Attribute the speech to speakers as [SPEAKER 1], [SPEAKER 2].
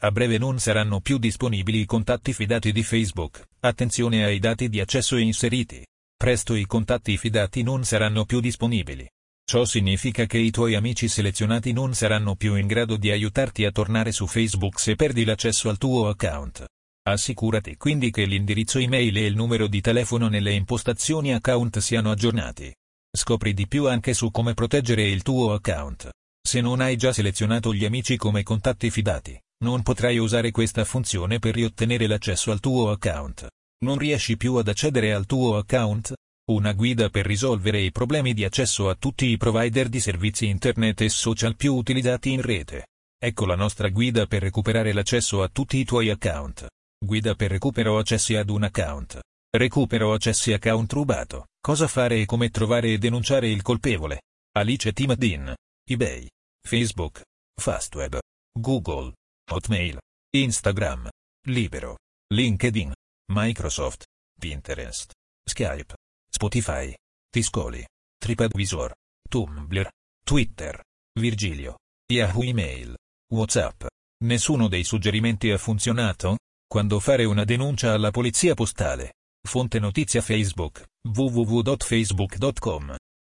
[SPEAKER 1] A breve non saranno più disponibili i contatti fidati di Facebook. Attenzione ai dati di accesso inseriti. Presto i contatti fidati non saranno più disponibili. Ciò significa che i tuoi amici selezionati non saranno più in grado di aiutarti a tornare su Facebook se perdi l'accesso al tuo account. Assicurati quindi che l'indirizzo email e il numero di telefono nelle impostazioni account siano aggiornati. Scopri di più anche su come proteggere il tuo account. Se non hai già selezionato gli amici come contatti fidati, non potrai usare questa funzione per riottenere l'accesso al tuo account. Non riesci più ad accedere al tuo account? Una guida per risolvere i problemi di accesso a tutti i provider di servizi internet e social più utilizzati in rete. Ecco la nostra guida per recuperare l'accesso a tutti i tuoi account. Guida per recupero accessi ad un account. Recupero accessi account rubato. Cosa fare e come trovare e denunciare il colpevole. Alice Timadin. eBay. Facebook. Fastweb. Google. Hotmail. Instagram. Libero. LinkedIn. Microsoft. Pinterest. Skype. Spotify. Tiscoli. TripAdvisor. Tumblr. Twitter. Virgilio. Yahoo Email. WhatsApp. Nessuno dei suggerimenti ha funzionato? Quando fare una denuncia alla polizia postale. Fonte notizia Facebook. www.facebook.com